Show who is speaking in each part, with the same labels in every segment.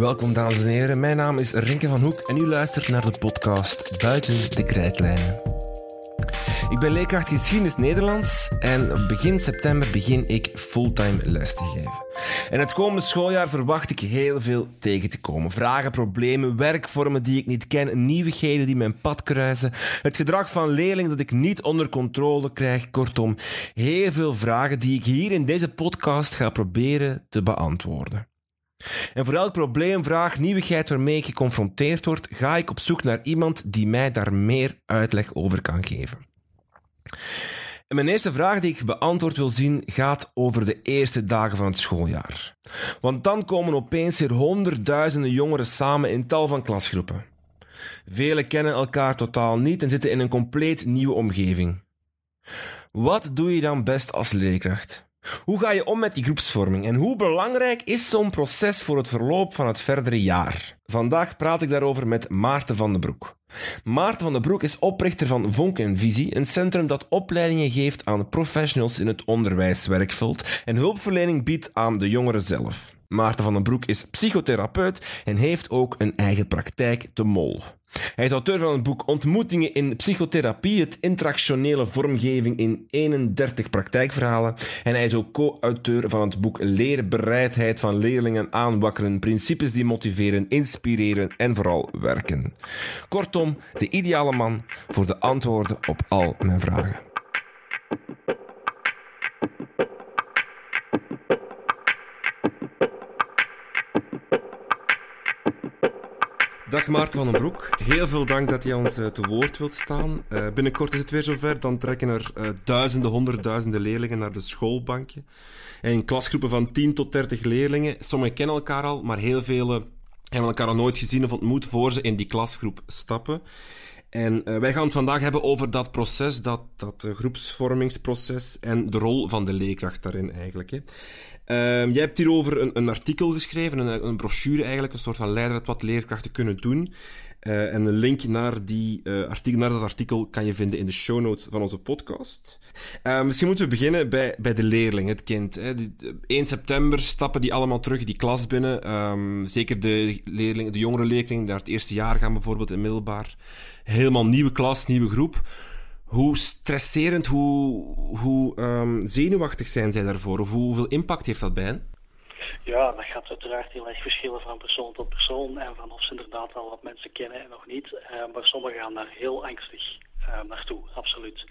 Speaker 1: Welkom dames en heren, mijn naam is Rinke van Hoek en u luistert naar de podcast Buiten de Krijtlijnen. Ik ben leerkracht geschiedenis Nederlands en begin september begin ik fulltime les te geven. En het komende schooljaar verwacht ik heel veel tegen te komen. Vragen, problemen, werkvormen die ik niet ken, nieuwigheden die mijn pad kruisen, het gedrag van leerlingen dat ik niet onder controle krijg. Kortom, heel veel vragen die ik hier in deze podcast ga proberen te beantwoorden. En voor elk probleem, vraag, nieuwigheid waarmee ik geconfronteerd word, ga ik op zoek naar iemand die mij daar meer uitleg over kan geven. En mijn eerste vraag die ik beantwoord wil zien gaat over de eerste dagen van het schooljaar. Want dan komen opeens weer honderdduizenden jongeren samen in tal van klasgroepen. Velen kennen elkaar totaal niet en zitten in een compleet nieuwe omgeving. Wat doe je dan best als leerkracht? Hoe ga je om met die groepsvorming en hoe belangrijk is zo'n proces voor het verloop van het verdere jaar? Vandaag praat ik daarover met Maarten van den Broek. Maarten van den Broek is oprichter van Vonk en Visie, een centrum dat opleidingen geeft aan professionals in het onderwijswerkveld en hulpverlening biedt aan de jongeren zelf. Maarten van den Broek is psychotherapeut en heeft ook een eigen praktijk, De Mol. Hij is auteur van het boek Ontmoetingen in Psychotherapie, het interactionele vormgeving in 31 praktijkverhalen. En hij is ook co-auteur van het boek Leerbereidheid van leerlingen aanwakkeren, principes die motiveren, inspireren en vooral werken. Kortom, de ideale man voor de antwoorden op al mijn vragen. Dag Maarten van den Broek. Heel veel dank dat je ons uh, te woord wilt staan. Uh, binnenkort is het weer zover. Dan trekken er uh, duizenden, honderdduizenden leerlingen naar de schoolbankje. In klasgroepen van 10 tot 30 leerlingen. Sommigen kennen elkaar al, maar heel vele hebben elkaar al nooit gezien of ontmoet voor ze in die klasgroep stappen. En wij gaan het vandaag hebben over dat proces, dat, dat groepsvormingsproces en de rol van de leerkracht daarin eigenlijk. Uh, jij hebt hierover een, een artikel geschreven, een, een, brochure eigenlijk, een soort van leidraad wat leerkrachten kunnen doen. Uh, en een link naar, die, artikel, naar dat artikel kan je vinden in de show notes van onze podcast. misschien moeten we beginnen bij, bij de leerling, het kind. Hè. Die, 1 september stappen die allemaal terug die klas binnen. Um, zeker de, leerling, de jongere leerlingen die naar het eerste jaar gaan bijvoorbeeld in middelbaar helemaal nieuwe klas, nieuwe groep. Hoe stresserend, hoe, hoe um, zenuwachtig zijn zij daarvoor? Of hoeveel impact heeft dat bij hen?
Speaker 2: Ja, dat gaat uiteraard heel erg verschillen van persoon tot persoon en van of ze inderdaad al wat mensen kennen en nog niet. Uh, maar sommigen gaan daar heel angstig uh, naartoe, absoluut.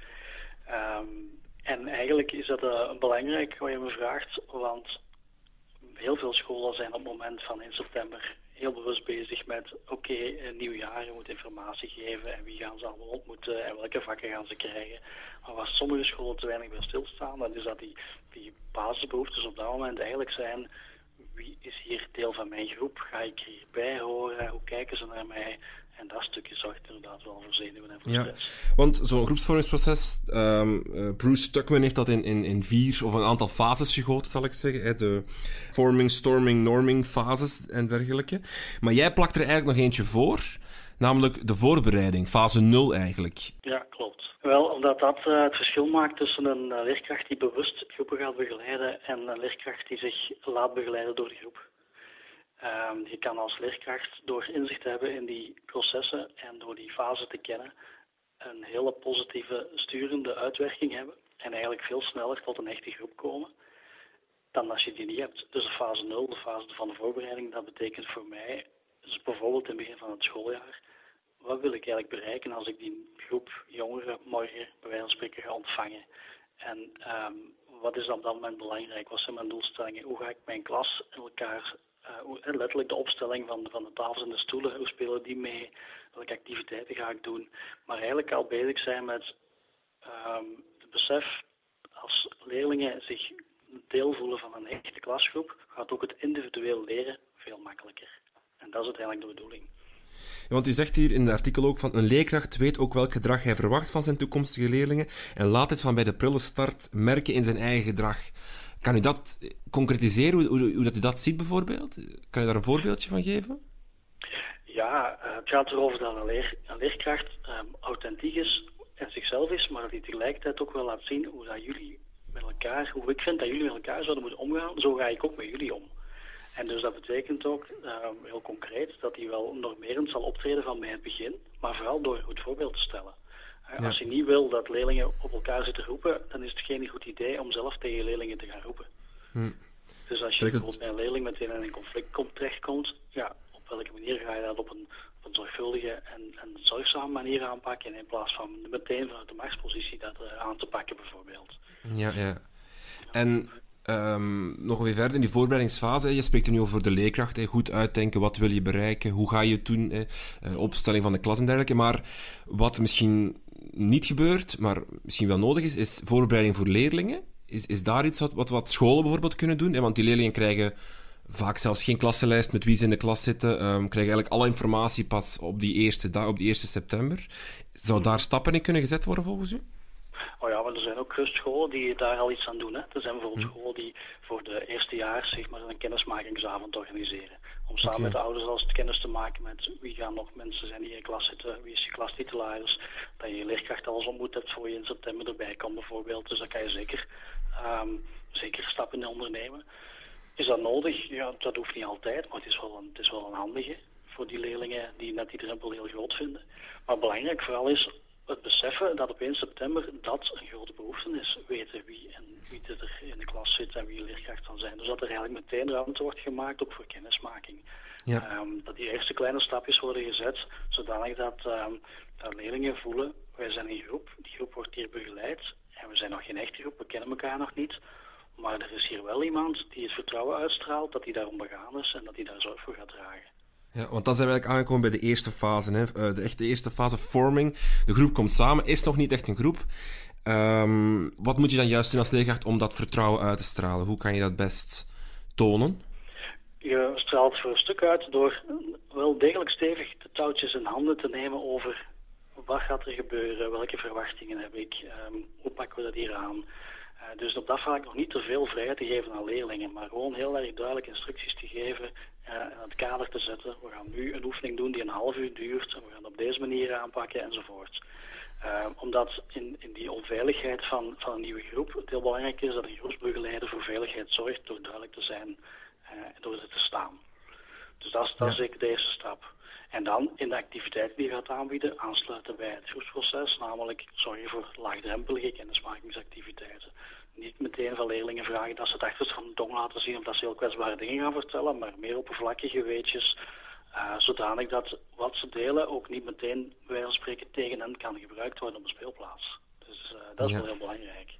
Speaker 2: En eigenlijk is dat uh, belangrijk wat je me vraagt, want heel veel scholen zijn op het moment van in september heel bewust bezig met, oké, okay, een nieuw jaar, je moet informatie geven en wie gaan ze allemaal ontmoeten en welke vakken gaan ze krijgen. Maar waar sommige scholen te weinig bij stilstaan, dat is dat die, die basisbehoeftes op dat moment eigenlijk zijn, wie is hier deel van mijn groep, ga ik hierbij horen, hoe kijken ze naar mij, en dat stukje zorgt inderdaad wel voor zenuwen en voor ja, stress.
Speaker 1: Want zo'n groepsvormingsproces, um, uh, Bruce Stuckman heeft dat in, in, in vier of een aantal fases gegoten, zal ik zeggen. Hè? De forming, storming, norming fases en dergelijke. Maar jij plakt er eigenlijk nog eentje voor, namelijk de voorbereiding, fase 0 eigenlijk.
Speaker 2: Ja, klopt. Wel, omdat dat uh, het verschil maakt tussen een uh, leerkracht die bewust groepen gaat begeleiden en een leerkracht die zich laat begeleiden door de groep. Um, je kan als leerkracht door inzicht te hebben in die processen en door die fase te kennen een hele positieve sturende uitwerking hebben en eigenlijk veel sneller tot een echte groep komen dan als je die niet hebt. Dus de fase 0, de fase van de voorbereiding, dat betekent voor mij, dus bijvoorbeeld in het begin van het schooljaar, wat wil ik eigenlijk bereiken als ik die groep jongeren morgen bij wijze van spreken ga ontvangen? En um, wat is op dat moment belangrijk? Wat zijn mijn doelstellingen? Hoe ga ik mijn klas in elkaar uh, letterlijk de opstelling van, van de tafels en de stoelen, hoe spelen die mee, welke activiteiten ga ik doen. Maar eigenlijk al bezig zijn met um, het besef, als leerlingen zich deel voelen van een echte klasgroep, gaat ook het individueel leren veel makkelijker. En dat is uiteindelijk de bedoeling.
Speaker 1: Want u zegt hier in het artikel ook van een leerkracht weet ook welk gedrag hij verwacht van zijn toekomstige leerlingen en laat het van bij de prille start merken in zijn eigen gedrag. Kan u dat concretiseren, hoe, hoe, hoe dat u dat ziet bijvoorbeeld? Kan je daar een voorbeeldje van geven?
Speaker 2: Ja, uh, het gaat erover dat een, leer, leerkracht um, authentiek is en zichzelf is, maar dat hij tegelijkertijd ook wel laat zien hoe dat jullie met elkaar, hoe ik vind dat jullie met elkaar zouden moeten omgaan, zo ga ik ook met jullie om. En dus dat betekent ook, heel concreet, dat hij wel normerend zal optreden van bij het begin, maar vooral door goed voorbeeld te stellen. Als je niet wil dat leerlingen op elkaar zitten roepen, dan is het geen goed idee om zelf tegen leerlingen te gaan roepen. Hm. Dus als je bijvoorbeeld bij een leerling meteen in een conflict komt, terechtkomt, ja, op welke manier ga je dat op een, op een zorgvuldige en, en zorgzame manier aanpakken, in plaats van meteen vanuit de machtspositie dat uh, aan te pakken bijvoorbeeld.
Speaker 1: Ja, ja. En um, nog weer verder in die voorbereidingsfase. Je spreekt er nu over de leerkracht. Goed uitdenken, wat wil je bereiken, hoe ga je het doen, eh, opstelling van de klas en dergelijke. Maar wat misschien niet gebeurt, maar misschien wel nodig is, is voorbereiding voor leerlingen. Is, is daar iets wat, wat, wat scholen bijvoorbeeld kunnen doen? Want die leerlingen krijgen vaak zelfs geen klassenlijst met wie ze in de klas zitten. Um, krijgen eigenlijk alle informatie pas op die eerste dag, op die eerste september. Zou daar stappen in kunnen gezet worden volgens u?
Speaker 2: Oh ja, maar er zijn ook scholen die daar al iets aan doen. Hè. Er zijn bijvoorbeeld hm. scholen die voor de eerste jaar zeg maar, een kennismakingsavond organiseren. Om samen met de ouders als het kennis te maken met wie gaan nog mensen zijn die in klas zitten, wie is je klastitularis. Dat je je leerkracht alles ontmoet hebt voor je in september erbij komt bijvoorbeeld. Dus daar kan je zeker, um, zeker stappen in ondernemen. Is dat nodig? Ja, dat hoeft niet altijd, maar het is wel een, het is wel een handige voor die leerlingen die net die drempel heel groot vinden. Maar belangrijk vooral is het beseffen dat op 1 september dat een grote behoefte is. Weten wie en wie er in de klas zit en wie je leerkracht zal zijn. Dus dat er eigenlijk meteen ruimte wordt gemaakt ook voor kennismaking. Ja. Ehm, dat die eerste kleine stapjes worden gezet, zodanig dat, um, dat leerlingen voelen, wij zijn een groep, die groep wordt hier begeleid en we zijn nog geen echte groep, we kennen elkaar nog niet. Maar er is hier wel iemand die het vertrouwen uitstraalt dat hij daarom begaan is en dat hij daar zorg voor gaat dragen.
Speaker 1: Ja, want dan zijn we eigenlijk aangekomen bij de eerste fase. Hè. Eh, de echte eerste fase, forming. De groep komt samen, is nog niet echt een groep. Um, wat moet je dan juist doen als leerkracht om dat vertrouwen uit te stralen? Hoe kan je dat best tonen?
Speaker 2: Je straalt voor een stuk uit door wel degelijk stevig de touwtjes in handen te nemen over wat gaat er gebeuren, welke verwachtingen heb ik, um, hoe pakken we dat hier aan. Uh, dus op dat vlak nog niet te veel vrijheid te geven aan leerlingen, maar gewoon heel erg duidelijk instructies te geven en het kader te zetten. We gaan nu een oefening doen die een half uur duurt en we gaan op deze manier aanpakken enzovoort. Uh, omdat in, in die onveiligheid van, van een nieuwe groep het heel belangrijk is dat een groepsbegeleider voor veiligheid zorgt door duidelijk te zijn uh, en door er te staan. Dus dat is, dat is zeker de eerste stap. En dan in de activiteiten die je gaat aanbieden, aansluiten bij het groepsproces, namelijk zorgen voor laagdrempelige kennismakingsactiviteiten niet meteen van leerlingen vragen dat ze het achterste van de tong laten zien of dat ze heel kwetsbare dingen gaan vertellen, maar meer oppervlakkige weetjes, uh, zodanig dat wat ze delen ook niet meteen, wij spreken, tegen hen kan gebruikt worden op een speelplaats. Dus uh, dat is wel heel belangrijk.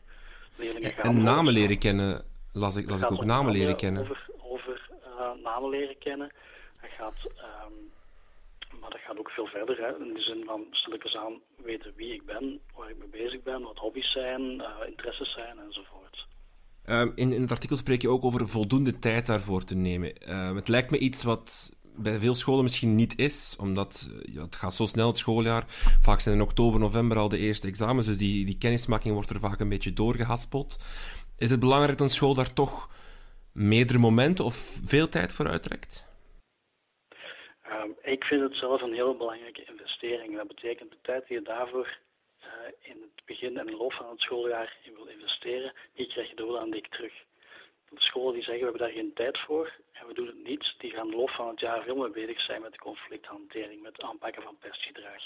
Speaker 1: Leerlingen gaan en namen leren kennen, las ik, las ik ook namen leren kennen.
Speaker 2: Over, over uh, namen leren kennen. Dat gaat um, maar dat gaat ook veel verder. Hè. In de zin van stilletjes aan weten wie ik ben, waar ik mee bezig ben, wat hobby's zijn, uh, interesses zijn enzovoort.
Speaker 1: Um, in, in het artikel spreek je ook over voldoende tijd daarvoor te nemen. Uh, het lijkt me iets wat bij veel scholen misschien niet is, omdat eh, ja, het gaat zo snel het schooljaar. Vaak zijn in oktober, november al de eerste examens, dus die, die kennismaking wordt er vaak een beetje doorgehaspeld. Is het belangrijk dat een school daar toch meerdere momenten of veel tijd voor uittrekt?
Speaker 2: Um, ik vind het zelf een heel belangrijke investering. Dat betekent de tijd die je daarvoor uh, in het begin en de loop van het schooljaar in wil investeren, die krijg je de aan dik terug. De scholen die zeggen we hebben daar geen tijd voor en we doen het niet, die gaan de loop van het jaar veel meer bezig zijn met de conflicthantering, met het aanpakken van pestgedrag.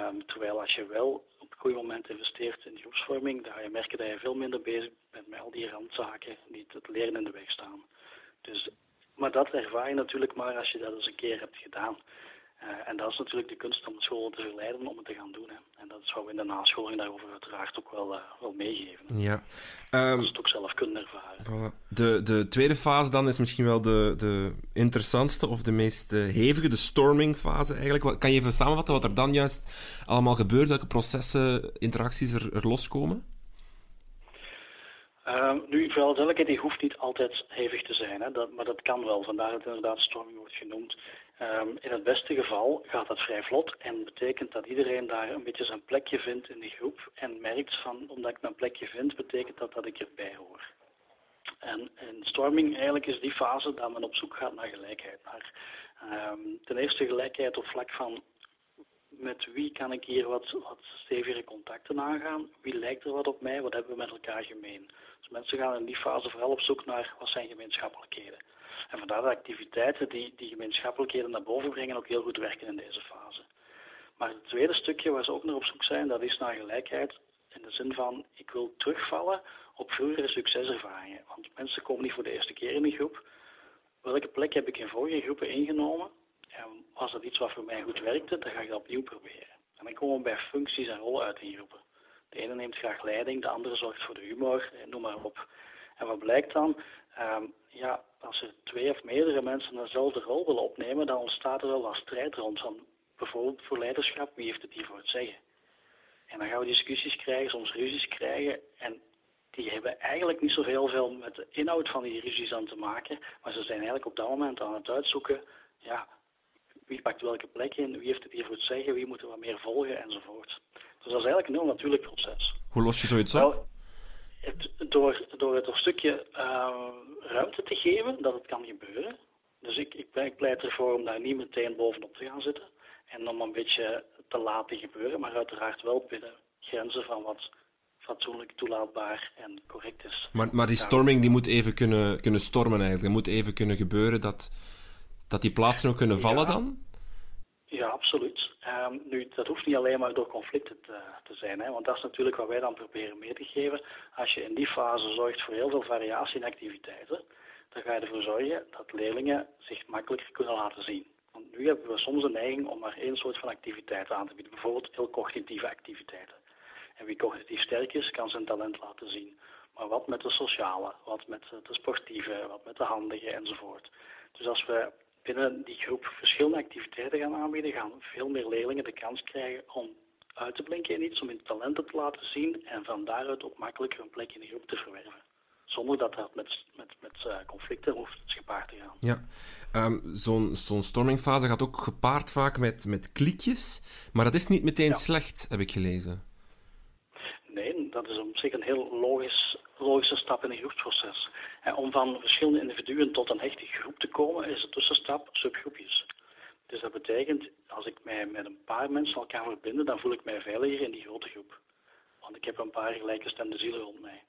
Speaker 2: Um, terwijl als je wel op een goed moment investeert in groepsvorming, dan ga je merken dat je veel minder bezig bent met al die randzaken die het leren in de weg staan. Dus maar dat ervaar je natuurlijk maar als je dat eens een keer hebt gedaan. Uh, en dat is natuurlijk de kunst om scholen te verleiden om het te gaan doen. Hè. En dat zou we in de nascholing daarover uiteraard ook wel, uh, wel meegeven.
Speaker 1: Ja.
Speaker 2: Um, dat ze het ook zelf kunnen ervaren.
Speaker 1: Voilà. De, de tweede fase dan is misschien wel de, de interessantste of de meest uh, hevige, de storming-fase eigenlijk. Wat, kan je even samenvatten wat er dan juist allemaal gebeurt? Welke processen, interacties er, er loskomen?
Speaker 2: Uh, nu, duidelijkheid, die hoeft niet altijd hevig te zijn, hè, dat, maar dat kan wel. Vandaar dat het inderdaad storming wordt genoemd. Um, in het beste geval gaat dat vrij vlot en betekent dat iedereen daar een beetje zijn plekje vindt in de groep en merkt van, omdat ik mijn plekje vind, betekent dat dat ik erbij hoor. En in storming eigenlijk is die fase dat men op zoek gaat naar gelijkheid. Um, ten eerste gelijkheid op vlak van met wie kan ik hier wat, wat stevigere contacten aangaan? Wie lijkt er wat op mij? Wat hebben we met elkaar gemeen? Dus mensen gaan in die fase vooral op zoek naar wat zijn gemeenschappelijkheden. En vandaar dat activiteiten die die gemeenschappelijkheden naar boven brengen ook heel goed werken in deze fase. Maar het tweede stukje waar ze ook naar op zoek zijn, dat is naar gelijkheid in de zin van ik wil terugvallen op vroegere succeservaringen. Want mensen komen niet voor de eerste keer in een groep. Welke plek heb ik in vorige groepen ingenomen? En was dat iets wat voor mij goed werkte, dan ga ik dat opnieuw proberen. En dan komen we bij functies en rollen uit in groepen. De ene neemt graag leiding, de andere zorgt voor de humor, noem maar op. En wat blijkt dan? Ehm, ja, als er twee of meerdere mensen dezelfde rol willen opnemen, dan ontstaat er wel wat strijd rond. Van bijvoorbeeld voor leiderschap, wie heeft het hier voor het zeggen? En dan gaan we discussies krijgen, soms ruzies krijgen. En die hebben eigenlijk niet zoveel veel met de inhoud van die ruzies aan te maken. Maar ze zijn eigenlijk op dat moment aan het uitzoeken, ja, wie pakt welke plek in, wie heeft het hier voor het zeggen, wie moet er wat meer volgen enzovoort. Dus dat is eigenlijk een heel natuurlijk proces.
Speaker 1: Hoe los je zoiets op?
Speaker 2: het, door, door het een stukje uh, ruimte te geven dat het kan gebeuren. Dus ik, ik, ik pleit ervoor om daar niet meteen bovenop te gaan zitten. En om een beetje te laten gebeuren, maar uiteraard wel binnen grenzen van wat fatsoenlijk toelaatbaar en correct is.
Speaker 1: Maar, maar die storming die moet even kunnen, kunnen stormen eigenlijk. Er moet even kunnen gebeuren dat, dat die plaatsen ook kunnen vallen dan?
Speaker 2: Ja, absoluut. Um, nu, dat hoeft niet alleen maar door conflicten te, te zijn, hè, want dat is natuurlijk wat wij dan proberen mee te geven. Als je in die fase zorgt voor heel veel variatie in activiteiten, dan ga je ervoor zorgen dat leerlingen zich makkelijker kunnen laten zien. Want nu hebben we soms een neiging om maar één soort van activiteit aan te bieden, bijvoorbeeld heel cognitieve activiteiten. En wie cognitief sterk is, kan zijn talent laten zien. Maar wat met de sociale, wat met de sportieve, wat met de handige enzovoort. Dus als we binnen die groep verschillende activiteiten gaan aanbieden, gaan veel meer leerlingen de kans krijgen om uit te blinken in iets, om hun talenten te laten zien en van daaruit ook makkelijker een plek in de groep te verwerven. Zonder dat dat met, met, met uh, conflicten hoeft gepaard te gaan.
Speaker 1: Ja, um, zo'n zo'n stormingfase gaat ook gepaard vaak met, met klikjes, maar dat is niet meteen slecht, heb ik gelezen.
Speaker 2: Dat is op zich een heel logisch, logische stap in een groepsproces. En om van verschillende individuen tot een hechte groep te komen, is de tussenstap subgroepjes. Dus dat betekent, als ik mij met een paar mensen al kan verbinden, dan voel ik mij veiliger in die grote groep. Want ik heb een paar gelijkgestemde zielen rond mij.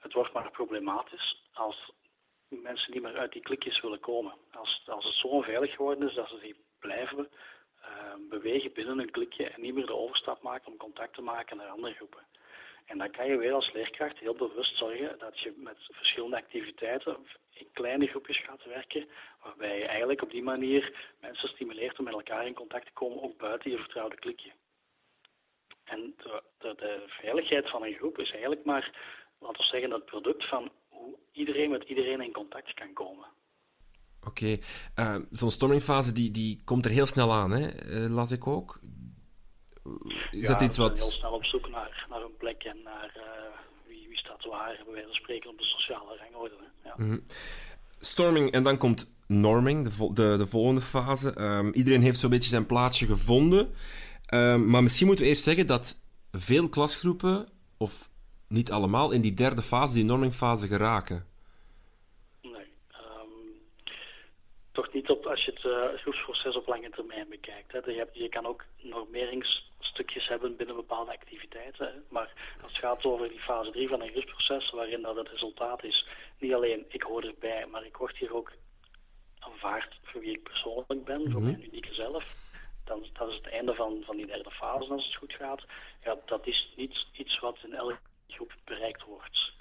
Speaker 2: Het wordt maar problematisch als mensen niet meer uit die klikjes willen komen. Als, als het zo onveilig geworden is dat ze zich blijven uh, bewegen binnen een klikje en niet meer de overstap maken om contact te maken naar andere groepen. En dan kan je weer als leerkracht heel bewust zorgen dat je met verschillende activiteiten in kleine groepjes gaat werken, waarbij je eigenlijk op die manier mensen stimuleert om met elkaar in contact te komen, ook buiten je vertrouwde klikje. En de, de, veiligheid van een groep is eigenlijk maar, laten we zeggen, dat product van hoe iedereen met iedereen in contact kan komen.
Speaker 1: Oké, uh, zo'n stormingfase die, die komt er heel snel aan, hè? Uh, las ik ook.
Speaker 2: Is ja, dat iets wat... heel snel op zoek naar, naar een plek en naar uh, wie, wie staat waar, bij wijze van spreken op de sociale rangorde. Ja. Mm -hmm.
Speaker 1: Storming en dan komt norming, de, de, de volgende fase. Um, iedereen heeft zo'n beetje zijn plaatsje gevonden. Um, maar misschien moeten we eerst zeggen dat veel klasgroepen, of niet allemaal, in die derde fase, die normingfase, geraken.
Speaker 2: Nee. Um, toch niet op, als je het uh, groepsproces op lange termijn bekijkt. Hè. Je, hebt, je kan ook normerings stukjes hebben binnen bepaalde activiteiten. Maar als het gaat over die fase 3 van een groepsproces, waarin dat het resultaat is, niet alleen ik hoor erbij, maar ik word hier ook aanvaard voor wie ik persoonlijk ben, voor mhm. mijn unieke zelf. Dan, dat is het einde van, van die derde fase als het goed gaat. Ja, dat is niet iets wat in elke groep bereikt wordt.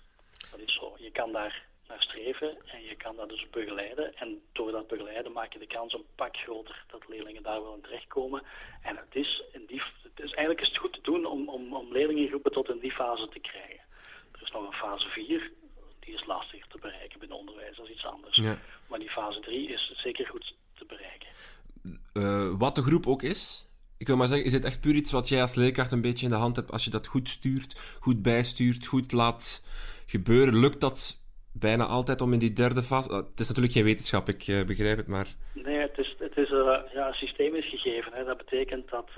Speaker 2: Dat is zo. Je kan daar naar streven en je kan dat dus begeleiden. En door dat begeleiden maak je de kans een pak groter dat leerlingen daar willen terechtkomen. En het is, in die, het is eigenlijk is het goed te doen om, om, om leerlingengroepen tot in die fase te krijgen. Er is nog een fase 4, die is lastiger te bereiken binnen onderwijs, dat is iets anders. Ja. Maar die fase 3 is zeker goed te bereiken.
Speaker 1: Uh, wat de groep ook is, ik wil maar zeggen, is het echt puur iets wat jij als leerkracht een beetje in de hand hebt als je dat goed stuurt, goed bijstuurt, goed laat gebeuren? Lukt dat bijna altijd om in die derde fase... Uh, het is natuurlijk geen wetenschap, ik uh, begrijp het, maar...
Speaker 2: Nee, het is, het is uh, ja, een systeem is gegeven. Hè. Dat betekent dat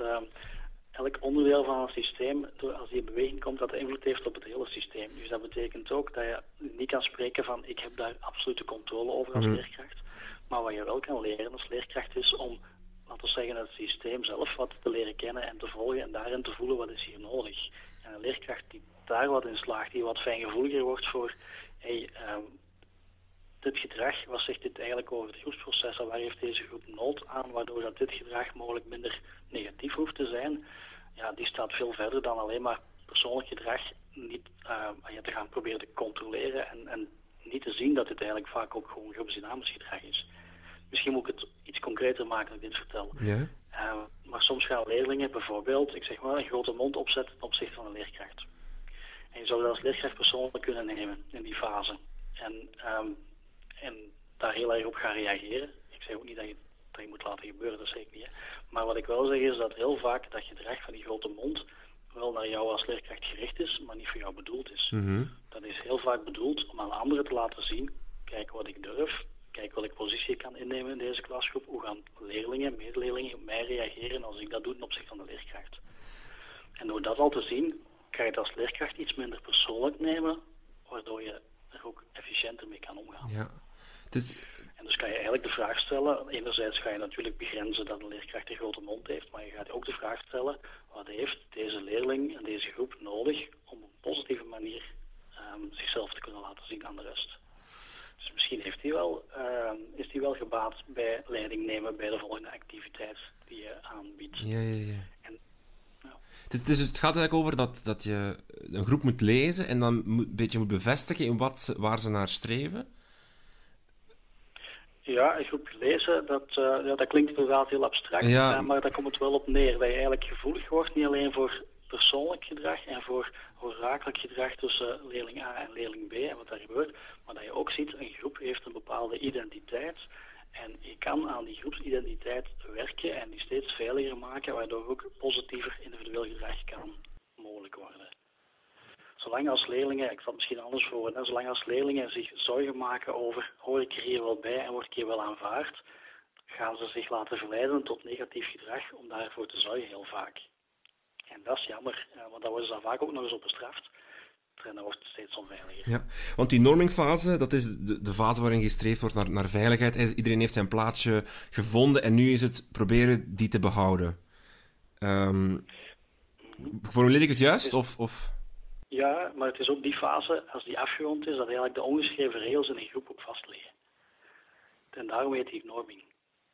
Speaker 2: elk onderdeel van een systeem, als die in beweging komt, dat invloed heeft op het hele systeem. Dus dat betekent ook dat je niet kan spreken van ik heb daar absolute controle over als mm -hmm. leerkracht. Maar wat je wel kan leren als leerkracht is om, laten we zeggen, het systeem zelf wat te leren kennen en te volgen en daarin te voelen wat is hier nodig. En een leerkracht die daar wat in slaagt, die wat fijngevoeliger wordt voor hey, um, dit gedrag, wat zegt dit eigenlijk over het groepsproces en waar heeft deze groep nood aan, waardoor dat dit gedrag mogelijk minder negatief hoeft te zijn, ja, die staat veel verder dan alleen maar persoonlijk gedrag niet uh, te gaan proberen te controleren en, en niet te zien dat dit eigenlijk vaak ook gewoon groepsdynamisch gedrag is. Misschien moet ik het iets concreter maken dan ik dit vertel.
Speaker 1: Ja.
Speaker 2: Uh, maar soms gaan leerlingen bijvoorbeeld, ik zeg maar, een grote mond opzetten ten opzichte van een leerkracht. En je zou dat als leerkracht persoonlijk kunnen nemen in die fase. En, um, en daar heel erg op gaan reageren. Ik zeg ook niet dat je dat je moet laten gebeuren, dat ik niet. Hè. Maar wat ik wel zeg is dat heel vaak dat gedrag van die grote mond wel naar jou als leerkracht gericht is, maar niet voor jou bedoeld is.
Speaker 1: Mhm.
Speaker 2: Dat is heel vaak bedoeld om aan anderen te laten zien, kijk wat ik durf, kijk welke positie ik kan innemen in deze klasgroep, hoe gaan leerlingen, medeleerlingen op mij reageren als ik dat doe ten opzichte van de leerkracht. En door dat al te zien, kan je het als leerkracht iets minder persoonlijk nemen, waardoor je er ook efficiënter mee kan omgaan.
Speaker 1: Ja. Dus...
Speaker 2: En dus kan je eigenlijk de vraag stellen, enerzijds ga je natuurlijk begrenzen dat een leerkracht een grote mond heeft, maar je gaat ook de vraag stellen, wat heeft deze leerling en deze groep nodig om op een positieve manier um, zichzelf te kunnen laten zien aan de rest. Dus misschien heeft hij wel, uh, is hij wel gebaat bij leiding nemen bij de volgende activiteit die je aanbiedt.
Speaker 1: Ja, ja, ja. Ja. Dus, dus, het gaat eigenlijk over dat, dat je een groep moet lezen en dan een beetje moet bevestigen in wat, waar ze naar streven.
Speaker 2: Ja, een groep lezen, dat, uh, ja, dat klinkt inderdaad heel abstract,
Speaker 1: ja.
Speaker 2: maar daar komt het wel op neer. Dat je eigenlijk gevoelig wordt, niet alleen voor persoonlijk gedrag en voor oorzakelijk gedrag tussen leerling A en leerling B en wat daar gebeurt, maar dat je ook ziet, een groep heeft een bepaalde identiteit en je kan aan die groepsidentiteit werken en die steeds veiliger maken, waardoor ook positiever individueel gedrag kan mogelijk worden. Zolang als leerlingen, ik zal het misschien anders voor, hè, zolang als leerlingen zich zorgen maken over hoor ik er hier wel bij en word ik hier wel aanvaard, gaan ze zich laten verleiden tot negatief gedrag om daarvoor te zorgen heel vaak. En dat is jammer, want daar worden ze dan vaak ook nog eens op bestraft. En dan wordt het steeds onveiliger.
Speaker 1: Ja, want die normingfase, dat is de, de fase waarin gestreefd wordt naar, naar veiligheid. Iedereen heeft zijn plaatsje gevonden en nu is het proberen die te behouden. Um, formuleer ik het juist? Of, of?
Speaker 2: Ja, maar het is ook die fase, als die afgerond is, dat eigenlijk de ongeschreven regels in een groep ook vastliggen. En daarom heet die norming.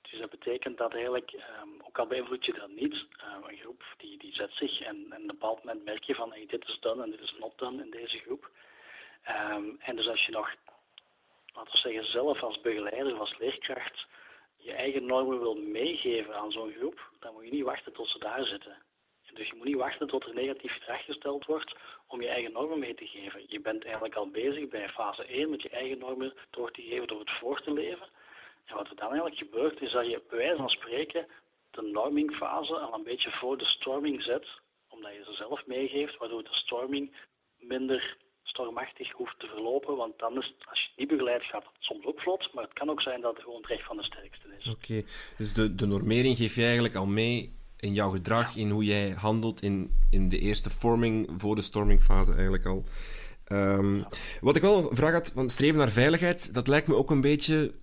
Speaker 2: Dus dat betekent dat eigenlijk, um, ook al beïnvloed je dat niet, um, een groep die, die zet zich en, en op een bepaald moment merk je van hey, dit is done en dit is not done in deze groep. Um, en dus als je nog, laten we zeggen, zelf als begeleider of als leerkracht je eigen normen wil meegeven aan zo'n groep, dan moet je niet wachten tot ze daar zitten. Dus je moet niet wachten tot er negatief gedrag gesteld wordt om je eigen normen mee te geven. Je bent eigenlijk al bezig bij fase 1 met je eigen normen door te geven door het voor te leven. En wat er dan eigenlijk gebeurt, is dat je bij wijze van spreken de normingfase al een beetje voor de storming zet, omdat je ze zelf meegeeft, waardoor de storming minder stormachtig hoeft te verlopen. Want dan is, als je het niet begeleidt, gaat het soms ook vlot, maar het kan ook zijn dat het gewoon het recht van de sterkste is.
Speaker 1: Oké, dus de, de normering geef je eigenlijk al mee in jouw gedrag, in hoe jij handelt in, in de eerste vorming, voor de stormingfase eigenlijk al. Um, wat ik wel een vraag had, van streven naar veiligheid, dat lijkt me ook een beetje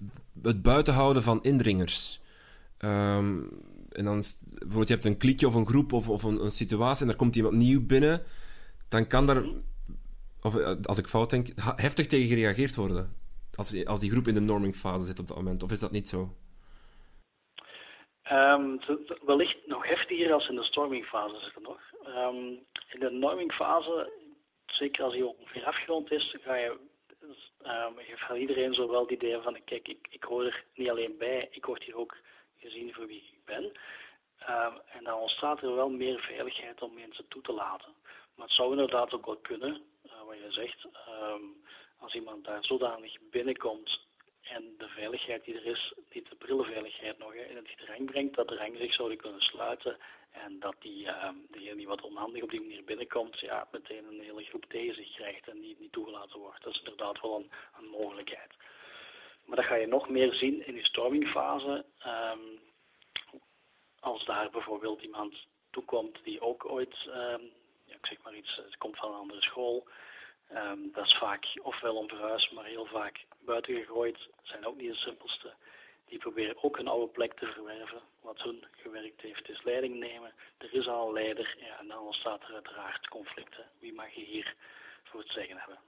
Speaker 1: het buitenhouden van indringers. Um, en dan, bijvoorbeeld, je hebt een klikje of een groep of, of een, een, situatie en daar komt iemand nieuw binnen, dan kan daar, of als ik fout denk, heftig tegen gereageerd worden. Als, als die groep in de normingfase zit op dat moment, of is dat niet zo?
Speaker 2: Um, wellicht nog heftiger als in de stormingfase zitten nog. Um, in de normingfase, zeker als die ongeveer afgerond is, ga je, um, gaat iedereen zo wel het idee van, kijk, ik, ik hoor er niet alleen bij, ik word hier ook gezien voor wie ik ben. en dan ontstaat er wel meer veiligheid om mensen toe te laten. Maar het zou inderdaad ook wel kunnen, uh, wat je zegt, als iemand daar zodanig binnenkomt en de veiligheid die er is, die de brillenveiligheid nog in het gedrang brengt, dat de rang zich zouden kunnen sluiten en dat die, uh, degene die wat onhandig op die manier binnenkomt, ja, meteen een hele groep tegen zich krijgt en niet, niet toegelaten wordt. Dat is inderdaad wel een, een mogelijkheid. Maar dat ga je nog meer zien in die stormingfase. Um, als daar bijvoorbeeld iemand toekomt die ook ooit, um, ja, ik zeg maar iets, het komt van een andere school, dat is vaak ofwel onverhuisd, maar heel vaak buiten gegooid. zijn ook niet de simpelste. Die proberen ook een oude plek te verwerven. Wat hun gewerkt heeft is leiding nemen. Er is al een leider en dan ontstaat er uiteraard conflicten. Wie mag je hier voor het zeggen hebben?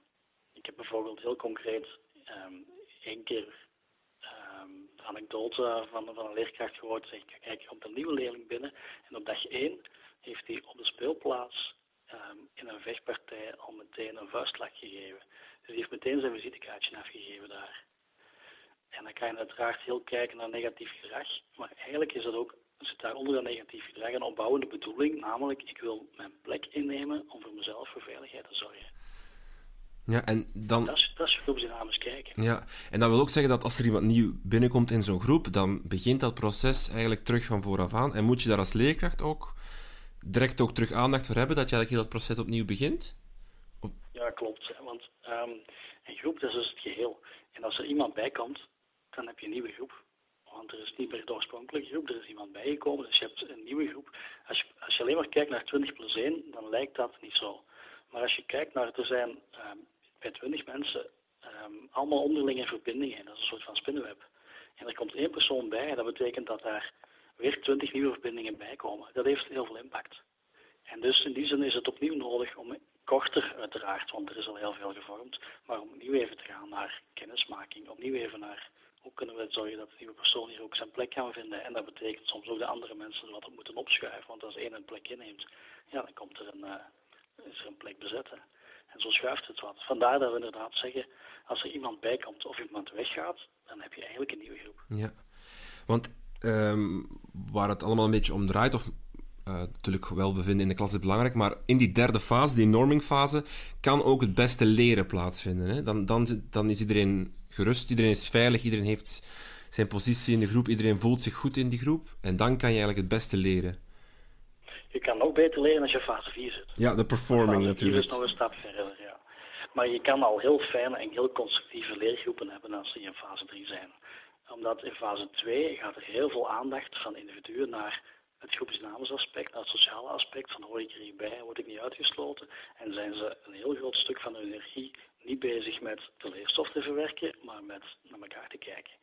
Speaker 2: Ik heb bijvoorbeeld heel concreet um, één keer um, de anekdote van, een leerkracht gehoord. Zeg, kijk, komt een nieuwe leerling binnen en op dag één heeft hij op de speelplaats um, in een vechtpartij al meteen een vuistslag gegeven. Dus hij heeft meteen zijn visitekaartje afgegeven daar. En dan kan je uiteraard heel kijken naar negatief gedrag, maar eigenlijk is dat ook zit daar onder dat negatief gedrag een opbouwende bedoeling, namelijk ik wil mijn plek innemen om voor mezelf voor veiligheid te zorgen.
Speaker 1: Ja, en dan...
Speaker 2: Dat is, dat is groepsdynamisch kijken.
Speaker 1: Ja, en dat wil ook zeggen dat als er iemand nieuw binnenkomt in zo'n groep, dan begint dat proces eigenlijk terug van vooraf aan. En moet je daar als leerkracht ook direct ook terug aandacht voor hebben, dat je eigenlijk heel dat proces opnieuw begint?
Speaker 2: Of... Ja, klopt. Want um, een groep, dat is dus het geheel. En als er iemand bij komt, dan heb je een nieuwe groep. Want er is niet meer de oorspronkelijke groep, er is iemand bijgekomen, dus je hebt een nieuwe groep. Als je, als je alleen maar kijkt naar 20 plus 1, dan lijkt dat niet zo. Maar als je kijkt naar, er zijn um, bij 20 mensen um, allemaal onderlinge verbindingen, dat is een soort van spinnenweb. En er komt één persoon bij, dat betekent dat daar weer 20 nieuwe verbindingen bij komen. Dat heeft heel veel impact. En dus in die zin is het opnieuw nodig om korter uiteraard, want er is al heel veel gevormd, maar om opnieuw even te gaan naar kennismaking, opnieuw even naar hoe kunnen we zorgen dat de nieuwe persoon hier ook zijn plek kan vinden. En dat betekent soms ook de andere mensen wat op moeten opschuiven, want als één een plek inneemt, ja, dan komt er een, uh, is er een plek bezetten. En zo schuift het wat. Vandaar dat we inderdaad zeggen, als er iemand bij komt of iemand weggaat, dan heb je eigenlijk een nieuwe groep.
Speaker 1: Ja, want um, waar het allemaal een beetje om draait, of uh, natuurlijk welbevinden in de klas is belangrijk, maar in die derde fase, die normingfase, kan ook het beste leren plaatsvinden. Hè? Dan, dan, dan is iedereen gerust, iedereen is veilig, iedereen heeft zijn positie in de groep, iedereen voelt zich goed in die groep. En dan kan je eigenlijk het beste leren.
Speaker 2: Je kan ook beter leren als je fase 4 zit.
Speaker 1: Ja, de performing fase natuurlijk.
Speaker 2: is nog een stap verder, ja. Maar je kan al heel fijne en heel constructieve leergroepen hebben als ze in fase 3 zijn. Omdat in fase 2 gaat er heel veel aandacht van individuen naar het groepsnamensaspect, naar het sociale aspect, van hoor ik er hierbij, word ik niet uitgesloten. En zijn ze een heel groot stuk van hun energie niet bezig met de leerstof te verwerken, maar met naar elkaar te kijken.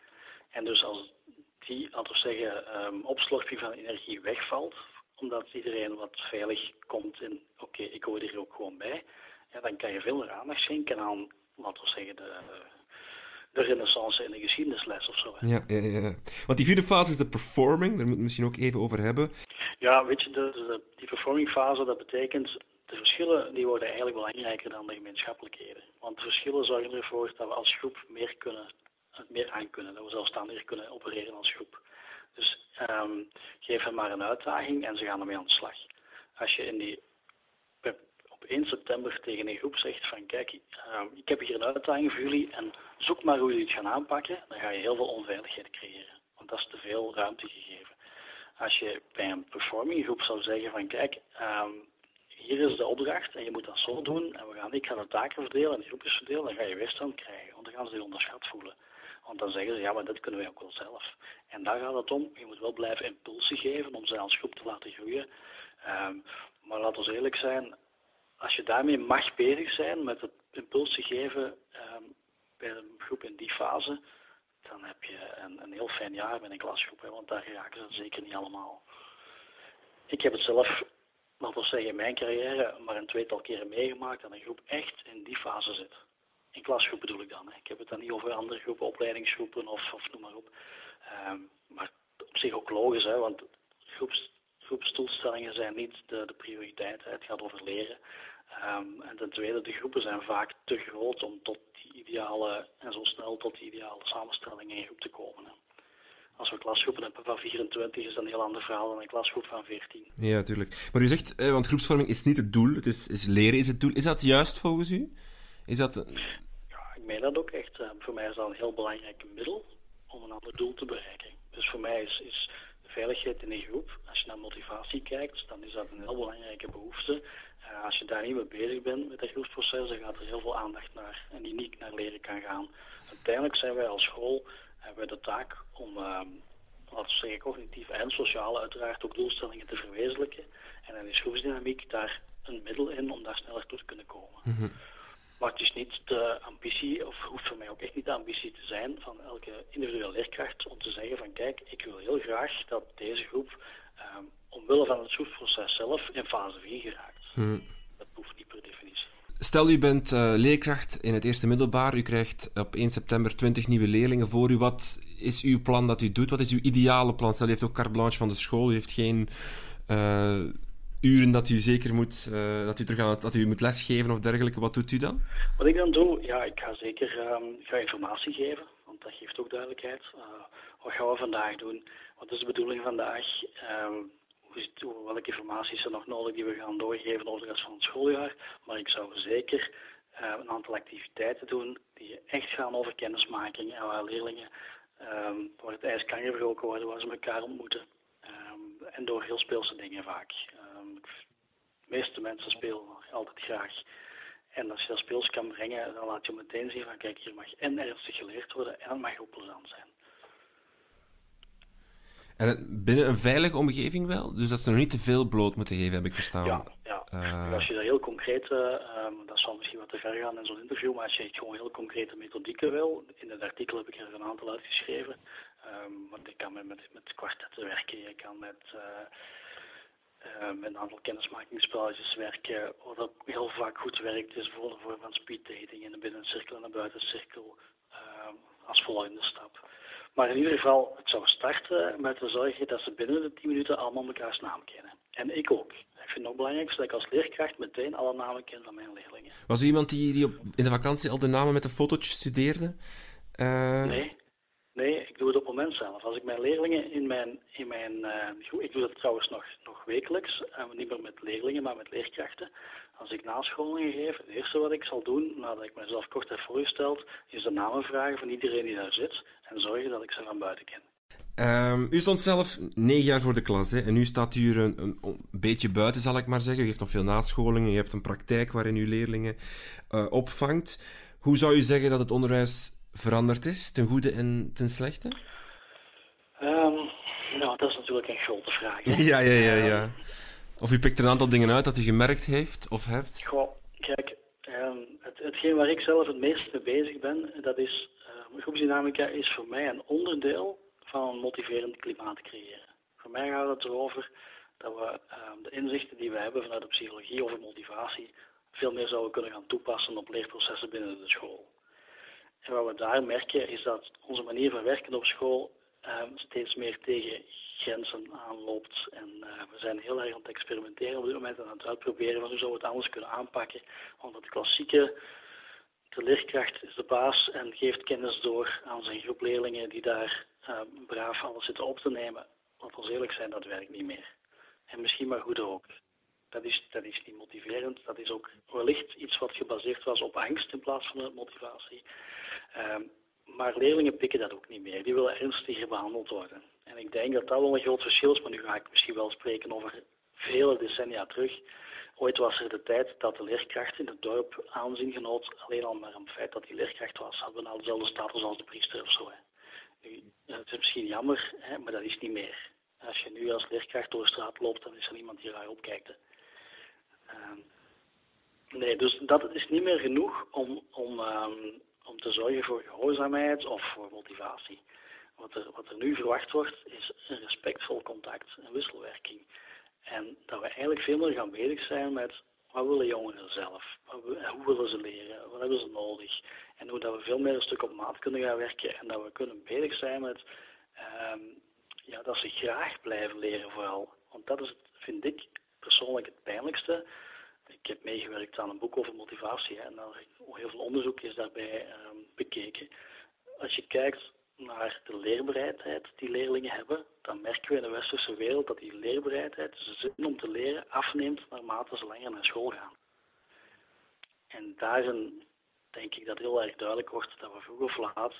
Speaker 2: En dus als die, laten we zeggen, um, opslorping van energie wegvalt, omdat iedereen wat veilig komt in, oké, ik hoor er ook gewoon bij, ja, dan kan je veel meer aandacht schenken aan, laten we zeggen, de, de renaissance in de geschiedenisles of zo.
Speaker 1: Ja, ja, ja. Want die vierde fase is de performing, daar moeten we misschien ook even over hebben.
Speaker 2: Ja, weet je, de, die performing fase, dat betekent de verschillen die worden eigenlijk belangrijker dan de gemeenschappelijkheden. Want de verschillen zorgen ervoor dat we als groep meer kunnen, meer aan kunnen, dat we zelfstandiger kunnen opereren als groep. Dus um, geef hen maar een uitdaging en ze gaan ermee aan de slag. Als je in die 1 september tegen een groep zegt van kijk, uh, ik heb hier een uitdaging voor jullie en zoek maar hoe jullie het gaan aanpakken, dan ga je heel veel onveiligheid creëren. Want dat is te veel ruimte gegeven. Als je bij een performing groep zou zeggen van kijk, um, hier is de opdracht en je moet dat zo doen en we gaan, ik ga de taken verdelen en de groepjes verdelen, dan ga je weerstand krijgen, want dan gaan ze zich onderschat voelen. Want dan zeggen ze, ja, maar dat kunnen wij ook wel zelf. En daar gaat het om. Je moet wel blijven impulsie geven om ze als groep te laten groeien. Um, maar laten we eerlijk zijn, als je daarmee mag bezig zijn met het impulsie geven um, bij een groep in die fase, dan heb je een, een heel fijn jaar met een klasgroep, hè, want daar raken ze zeker niet allemaal. Ik heb het zelf, laten we zeggen, in mijn carrière maar een tweetal keren meegemaakt dat een groep echt in die fase zit. In klasgroep bedoel ik dan. Hè. Ik heb het dan niet over andere groepen, opleidingsgroepen of, of noem maar op. Um, maar op zich ook logisch, hè, want groeps, groepsdoelstellingen zijn niet de, de prioriteit. Het gaat over leren. Um, en ten tweede, de groepen zijn vaak te groot om tot die ideale en zo snel tot die ideale samenstelling in groep te komen. Hè. Als we klasgroepen hebben van 24 is dat een heel ander verhaal dan een klasgroep van 14.
Speaker 1: Ja, natuurlijk. Maar u zegt, eh, want groepsvorming is niet het doel, het is, is, leren is het doel. Is dat juist volgens u? Is dat...
Speaker 2: Ja, ik meen dat ook echt. Uh, voor mij is dat een heel belangrijk middel om een ander doel te bereiken. Dus voor mij is, is veiligheid in een groep, als je naar motivatie kijkt, dan is dat een heel belangrijke behoefte. Als je daar niet mee bezig bent met dat groepsproces, dan gaat er heel veel aandacht naar en die niet naar leren kan gaan. Uiteindelijk zijn wij als school hebben wij de taak om, uh, laten we zeggen, cognitief en sociaal uiteraard ook doelstellingen te verwezenlijken. En dan is groepsdynamiek daar een middel in om daar sneller toe te kunnen komen. Mm maar het is niet de ambitie, of hoeft voor mij ook echt niet de ambitie te zijn van elke individuele leerkracht om te zeggen van kijk, ik wil heel graag dat deze groep um, omwille van het zoekproces zelf in fase 4 geraakt. Hmm. Dat hoeft niet per definitie.
Speaker 1: Stel, u bent uh, leerkracht in het eerste middelbaar. U krijgt op 1 september 20 nieuwe leerlingen voor u. Wat is uw plan dat u doet? Wat is uw ideale plan? Stel, u heeft ook carte blanche van de school. U heeft geen uh, uren dat u zeker moet, uh, dat u terug aan, dat u moet lesgeven of dergelijke. Wat doet u dan?
Speaker 2: Wat ik dan doe, ja, ik ga zeker um, ga informatie geven, want dat geeft ook duidelijkheid. Wat gaan we vandaag doen? Wat is de bedoeling vandaag? Um, hoe, welke informatie is er nog nodig die we gaan doorgeven over de rest van het schooljaar? Maar ik zou zeker uh, een aantal activiteiten doen die echt gaan over kennismaking en waar leerlingen, um, waar het ijs kan gebroken worden, waar ze elkaar ontmoeten. en door heel speelse dingen vaak de meeste mensen spelen altijd graag. En als je dat speels kan brengen, dan laat je meteen zien van kijk, hier mag en ernstig geleerd worden en het mag ook plezant zijn.
Speaker 1: En binnen een veilige omgeving wel? Dus dat ze nog niet te veel bloot moeten geven, heb ik verstaan.
Speaker 2: Ja, ja. Uh... Als je dat heel concreet, uh, dat zal misschien wat te ver gaan in zo'n interview, maar als je gewoon heel concrete methodieken wil, in het artikel heb ik er een aantal uitgeschreven. Um, want je kan met, met, met kwartetten werken, je kan met... Uh, met een aantal kennismakingsspelletjes werken. Wat ook heel vaak goed werkt is voor de vorm van speed dating in de binnencirkel en de buitencirkel uh, als volgende stap. Maar in ieder geval, het zou starten met te zorgen dat ze binnen de 10 minuten allemaal elkaars naam kennen. En ik ook. Ik vind het ook belangrijk dat ik als leerkracht meteen alle namen ken van mijn leerlingen.
Speaker 1: Was er iemand die, die op, in de vakantie al de namen met de fotootjes studeerde?
Speaker 2: Uh... Nee. Nee, ik doe het zelf. Als ik mijn leerlingen in mijn, in mijn uh, ik doe dat trouwens nog, nog wekelijks, niet meer met leerlingen, maar met leerkrachten. Als ik nascholingen geef, het eerste wat ik zal doen, nadat ik mezelf kort heb voorgesteld, is de namen vragen van iedereen die daar zit en zorgen dat ik ze van buiten ken.
Speaker 1: Um, u stond zelf negen jaar voor de klas hè? en nu staat u er een, een, beetje buiten, zal ik maar zeggen. U heeft nog veel nascholingen, je hebt een praktijk waarin u leerlingen uh, opvangt. Hoe zou u zeggen dat het onderwijs veranderd is, ten goede en ten slechte?
Speaker 2: Natuurlijk een grote vraag.
Speaker 1: ja, ja, ja, ja. Of u pikt een aantal dingen uit dat u gemerkt heeft of hebt?
Speaker 2: Goh, kijk, um, het, hetgeen waar ik zelf het meest mee bezig ben, dat is, uh, groepsdynamica is voor mij een onderdeel van een motiverend klimaat creëren. Voor mij gaat het erover dat we um, de inzichten die we hebben vanuit de psychologie over motivatie veel meer zouden kunnen gaan toepassen op leerprocessen binnen de school. En wat we daar merken is dat onze manier van werken op school steeds meer tegen grenzen aanloopt. En uh, we zijn heel erg aan het experimenteren op dit moment en aan het uitproberen van hoe zouden we het anders kunnen aanpakken. Want het klassieke, de leerkracht is de baas en geeft kennis door aan zijn groep leerlingen die daar uh, braaf alles zitten op te nemen. Laat ons eerlijk zijn, dat werkt niet meer. En misschien maar goed ook. Dat is, dat is niet motiverend. Dat is ook wellicht iets wat gebaseerd was op angst in plaats van motivatie. Um, maar leerlingen pikken dat ook niet meer. Die willen ernstiger behandeld worden. En ik denk dat dat wel een groot verschil is, maar nu ga ik misschien wel spreken over vele decennia terug. Ooit was er de tijd dat de leerkracht in het dorp aanzien genoot, alleen al maar om het feit dat hij leerkracht was, hadden we nou dezelfde status als de priester of zo. Hè. Nu, het is misschien jammer, hè, maar dat is niet meer. Als je nu als leerkracht door de straat loopt, dan is er niemand die raar opkijkt. Uh, nee, dus dat is niet meer genoeg om, om um, om te zorgen voor gehoorzaamheid of voor motivatie. Wat er, wat er nu verwacht wordt, is een respectvol contact, een wisselwerking. En dat we eigenlijk veel meer gaan bezig zijn met wat willen jongeren zelf? Hoe willen ze leren? Wat hebben ze nodig? En hoe dat we veel meer een stuk op maat kunnen gaan werken en dat we kunnen bezig zijn met um, ja, dat ze graag blijven leren vooral. Want dat is, vind ik persoonlijk het pijnlijkste ik heb meegewerkt aan een boek over motivatie en heel veel onderzoek is daarbij ehm, bekeken. Als je kijkt naar de leerbereidheid die leerlingen hebben, dan merken we in de westerse wereld dat die leerbereidheid, dus de zin om te leren, afneemt naarmate ze langer naar school gaan. En daarin denk ik dat heel erg duidelijk wordt dat we vroeg of laat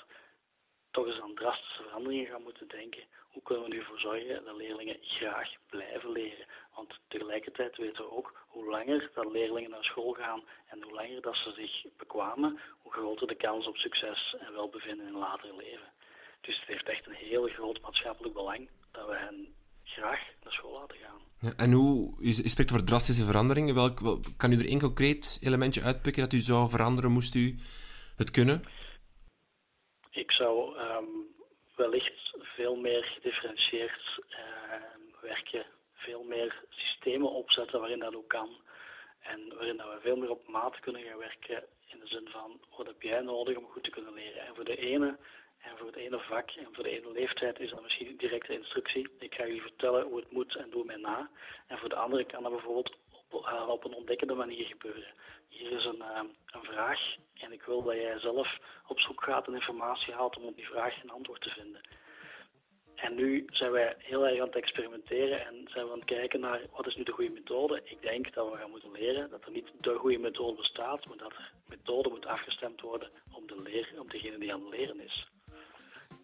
Speaker 2: toch eens aan drastische veranderingen gaan moeten denken. Hoe kunnen we ervoor zorgen dat leerlingen graag blijven leren? Want tegelijkertijd weten we ook hoe langer dat leerlingen naar school gaan en hoe langer dat ze zich bekwamen, hoe groter de kans op succes en welbevinden in later leven. Dus het heeft echt een heel groot maatschappelijk belang dat we hen graag naar school laten gaan.
Speaker 1: Ja, en hoe, u spreekt over drastische veranderingen. Welk, kan u er één concreet elementje uitpikken dat u zou veranderen, moest u het kunnen?
Speaker 2: Ik zou um, wellicht veel meer gedifferentieerd uh, werken, veel meer systemen opzetten waarin dat ook kan. En waarin dat we veel meer op maat kunnen gaan werken in de zin van wat heb jij nodig om goed te kunnen leren. En voor de ene en voor het ene vak en voor de ene leeftijd is dat misschien directe instructie. Ik ga jullie vertellen hoe het moet en doe mij na. En voor de andere kan dat bijvoorbeeld op, een ontdekkende manier gebeuren. Hier is een, uh, een vraag en ik wil dat jij zelf op zoek gaat en informatie haalt om op die vraag een antwoord te vinden. En nu zijn wij heel erg aan het experimenteren en zijn we aan het kijken naar wat is nu de goede methode. Ik denk dat we gaan moeten leren dat er niet de goede methode bestaat, maar dat er methode moet afgestemd worden op, de leer, op degene die aan het leren is.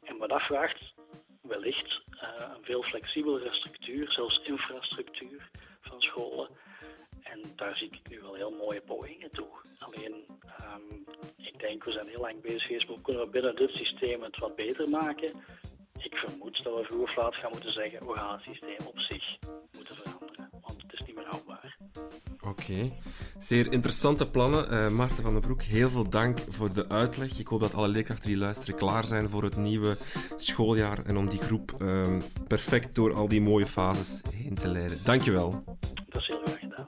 Speaker 2: En wat dat vraagt wellicht uh, een veel flexibelere structuur, zelfs infrastructuur van scholen. En daar zie ik nu wel heel mooie pogingen toe. Alleen, um, ik denk, we zijn heel lang bezig geweest, maar kunnen we binnen dit systeem het wat beter maken? Ik vermoed dat we vroeg of laat gaan moeten zeggen, we gaan het systeem op zich moeten veranderen. Niet meer houdbaar.
Speaker 1: Oké, zeer interessante plannen. Uh, Maarten van den Broek, heel veel dank voor de uitleg. Ik hoop dat alle leerkrachten die luisteren klaar zijn voor het nieuwe schooljaar en om die groep uh, perfect door al die mooie fases heen te leiden. Dankjewel.
Speaker 2: Dat is heel graag gedaan.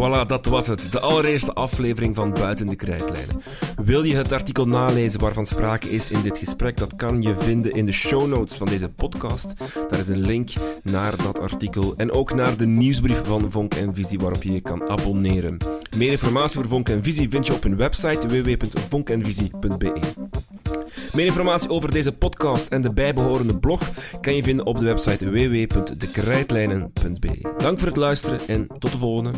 Speaker 1: Voilà, dat was het. De allereerste aflevering van Buiten de Krijtlijnen. Wil je het artikel nalezen waarvan sprake is in dit gesprek? Dat kan je vinden in de show notes van deze podcast. Daar is een link naar dat artikel en ook naar de nieuwsbrief van Vonk en Visie waarop je je kan abonneren. Meer informatie voor Vonk en Visie vind je op hun website www.vonkenvisie.be. Meer informatie over deze podcast en de bijbehorende blog kan je vinden op de website www.dekrijtlijnen.be. Dank voor het luisteren en tot de volgende.